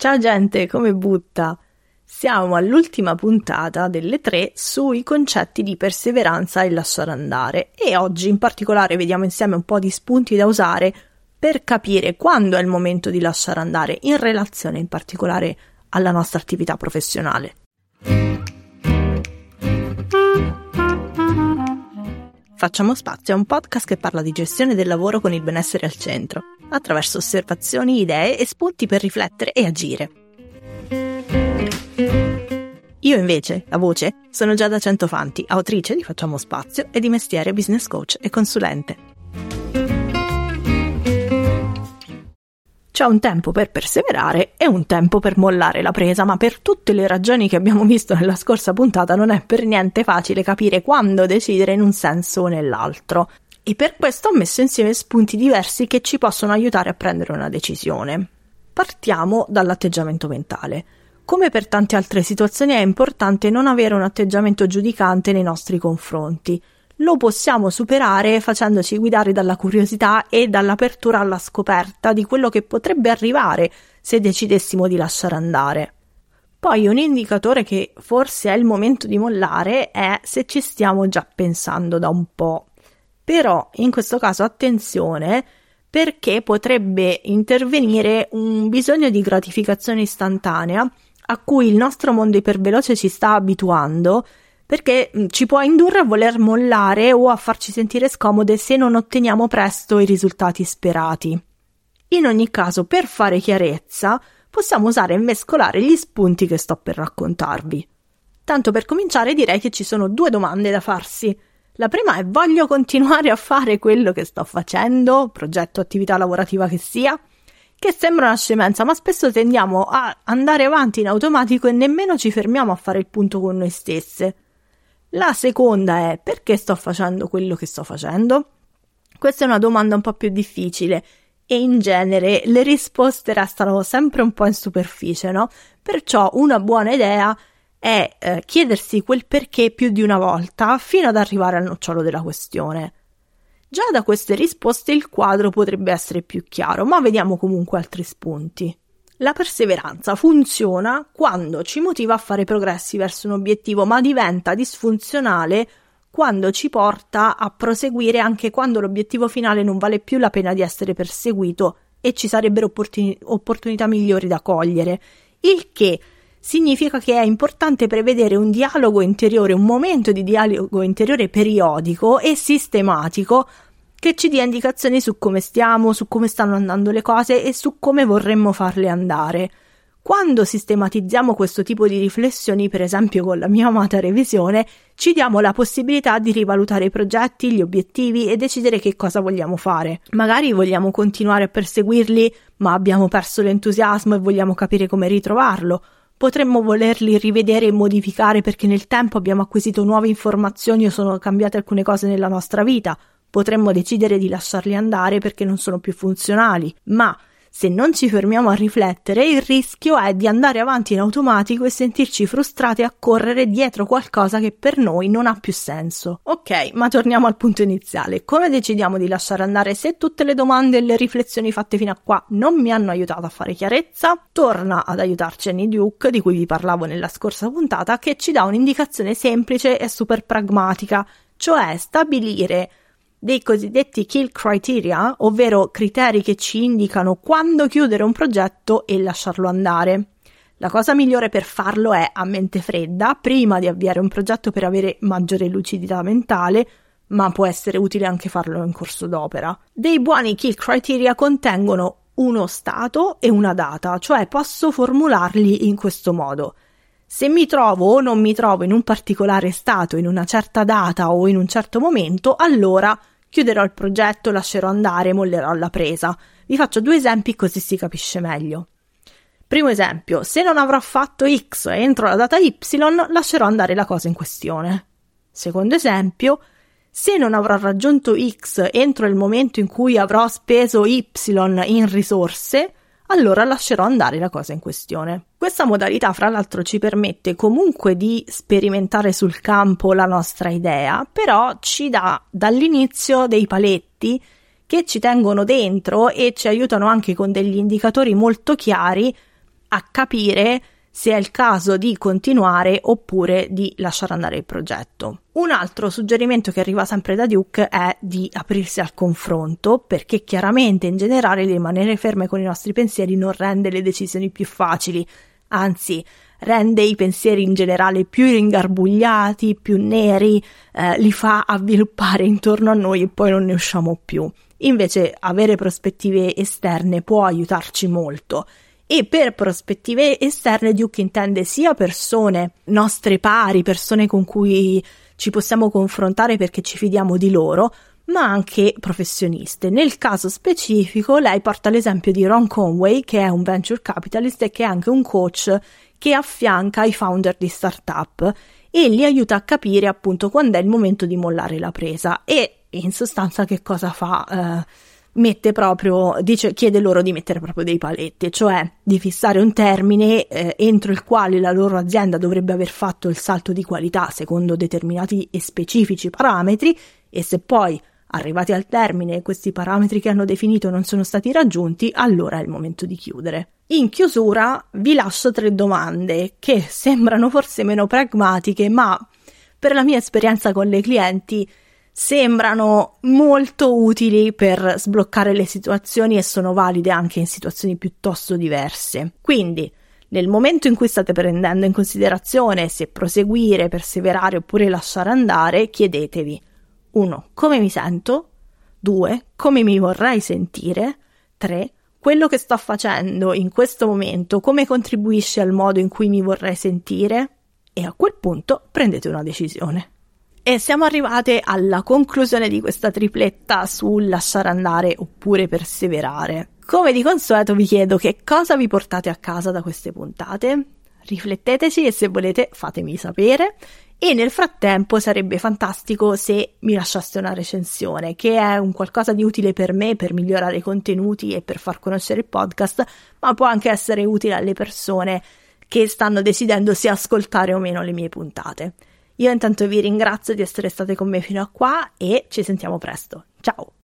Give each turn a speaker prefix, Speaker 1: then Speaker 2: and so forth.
Speaker 1: Ciao gente, come butta? Siamo all'ultima puntata delle tre sui concetti di perseveranza e lasciare andare e oggi in particolare vediamo insieme un po' di spunti da usare per capire quando è il momento di lasciare andare in relazione in particolare alla nostra attività professionale. Facciamo spazio è un podcast che parla di gestione del lavoro con il benessere al centro, attraverso osservazioni, idee e spunti per riflettere e agire. Io invece, la voce, sono Giada Centofanti, autrice di Facciamo Spazio e di mestiere business coach e consulente. C'è un tempo per perseverare e un tempo per mollare la presa, ma per tutte le ragioni che abbiamo visto nella scorsa puntata non è per niente facile capire quando decidere in un senso o nell'altro. E per questo ho messo insieme spunti diversi che ci possono aiutare a prendere una decisione. Partiamo dall'atteggiamento mentale. Come per tante altre situazioni è importante non avere un atteggiamento giudicante nei nostri confronti lo possiamo superare facendoci guidare dalla curiosità e dall'apertura alla scoperta di quello che potrebbe arrivare se decidessimo di lasciare andare. Poi un indicatore che forse è il momento di mollare è se ci stiamo già pensando da un po'. Però in questo caso attenzione perché potrebbe intervenire un bisogno di gratificazione istantanea a cui il nostro mondo iperveloce ci sta abituando perché mm, ci può indurre a voler mollare o a farci sentire scomode se non otteniamo presto i risultati sperati. In ogni caso, per fare chiarezza, possiamo usare e mescolare gli spunti che sto per raccontarvi. Tanto per cominciare direi che ci sono due domande da farsi. La prima è voglio continuare a fare quello che sto facendo, progetto, attività lavorativa che sia? Che sembra una scemenza, ma spesso tendiamo a andare avanti in automatico e nemmeno ci fermiamo a fare il punto con noi stesse. La seconda è perché sto facendo quello che sto facendo? Questa è una domanda un po' più difficile e in genere le risposte restano sempre un po' in superficie, no? Perciò una buona idea è eh, chiedersi quel perché più di una volta fino ad arrivare al nocciolo della questione. Già da queste risposte il quadro potrebbe essere più chiaro, ma vediamo comunque altri spunti. La perseveranza funziona quando ci motiva a fare progressi verso un obiettivo, ma diventa disfunzionale quando ci porta a proseguire anche quando l'obiettivo finale non vale più la pena di essere perseguito e ci sarebbero opportun- opportunità migliori da cogliere. Il che significa che è importante prevedere un dialogo interiore, un momento di dialogo interiore periodico e sistematico che ci dia indicazioni su come stiamo, su come stanno andando le cose e su come vorremmo farle andare. Quando sistematizziamo questo tipo di riflessioni, per esempio con la mia amata revisione, ci diamo la possibilità di rivalutare i progetti, gli obiettivi e decidere che cosa vogliamo fare. Magari vogliamo continuare a perseguirli, ma abbiamo perso l'entusiasmo e vogliamo capire come ritrovarlo. Potremmo volerli rivedere e modificare perché nel tempo abbiamo acquisito nuove informazioni o sono cambiate alcune cose nella nostra vita. Potremmo decidere di lasciarli andare perché non sono più funzionali, ma se non ci fermiamo a riflettere, il rischio è di andare avanti in automatico e sentirci frustrati a correre dietro qualcosa che per noi non ha più senso. Ok, ma torniamo al punto iniziale. Come decidiamo di lasciare andare se tutte le domande e le riflessioni fatte fino a qua non mi hanno aiutato a fare chiarezza? Torna ad aiutarci Annie Duke, di cui vi parlavo nella scorsa puntata, che ci dà un'indicazione semplice e super pragmatica, cioè stabilire dei cosiddetti kill criteria, ovvero criteri che ci indicano quando chiudere un progetto e lasciarlo andare. La cosa migliore per farlo è a mente fredda, prima di avviare un progetto per avere maggiore lucidità mentale, ma può essere utile anche farlo in corso d'opera. Dei buoni kill criteria contengono uno stato e una data, cioè posso formularli in questo modo. Se mi trovo o non mi trovo in un particolare stato, in una certa data o in un certo momento, allora chiuderò il progetto, lascerò andare, mollerò la presa. Vi faccio due esempi così si capisce meglio. Primo esempio, se non avrò fatto X entro la data Y, lascerò andare la cosa in questione. Secondo esempio, se non avrò raggiunto X entro il momento in cui avrò speso Y in risorse, allora lascerò andare la cosa in questione. Questa modalità, fra l'altro, ci permette comunque di sperimentare sul campo la nostra idea, però ci dà dall'inizio dei paletti che ci tengono dentro e ci aiutano anche con degli indicatori molto chiari a capire se è il caso di continuare oppure di lasciare andare il progetto. Un altro suggerimento che arriva sempre da Duke è di aprirsi al confronto, perché chiaramente in generale rimanere ferme con i nostri pensieri non rende le decisioni più facili, anzi rende i pensieri in generale più ingarbugliati, più neri, eh, li fa avviluppare intorno a noi e poi non ne usciamo più. Invece avere prospettive esterne può aiutarci molto e per prospettive esterne Duke intende sia persone nostre pari, persone con cui ci possiamo confrontare perché ci fidiamo di loro, ma anche professioniste. Nel caso specifico, lei porta l'esempio di Ron Conway, che è un venture capitalist e che è anche un coach che affianca i founder di startup e li aiuta a capire appunto quando è il momento di mollare la presa e in sostanza che cosa fa. Eh, mette proprio, dice, chiede loro di mettere proprio dei paletti, cioè di fissare un termine eh, entro il quale la loro azienda dovrebbe aver fatto il salto di qualità secondo determinati e specifici parametri e se poi arrivati al termine questi parametri che hanno definito non sono stati raggiunti, allora è il momento di chiudere. In chiusura vi lascio tre domande che sembrano forse meno pragmatiche, ma per la mia esperienza con le clienti sembrano molto utili per sbloccare le situazioni e sono valide anche in situazioni piuttosto diverse. Quindi, nel momento in cui state prendendo in considerazione se proseguire, perseverare oppure lasciare andare, chiedetevi 1. Come mi sento? 2. Come mi vorrei sentire? 3. Quello che sto facendo in questo momento come contribuisce al modo in cui mi vorrei sentire? E a quel punto prendete una decisione. E siamo arrivate alla conclusione di questa tripletta sul lasciare andare oppure perseverare. Come di consueto vi chiedo che cosa vi portate a casa da queste puntate. Rifletteteci e se volete fatemi sapere. E nel frattempo sarebbe fantastico se mi lasciaste una recensione, che è un qualcosa di utile per me per migliorare i contenuti e per far conoscere il podcast, ma può anche essere utile alle persone che stanno decidendo se ascoltare o meno le mie puntate. Io intanto vi ringrazio di essere state con me fino a qua e ci sentiamo presto. Ciao!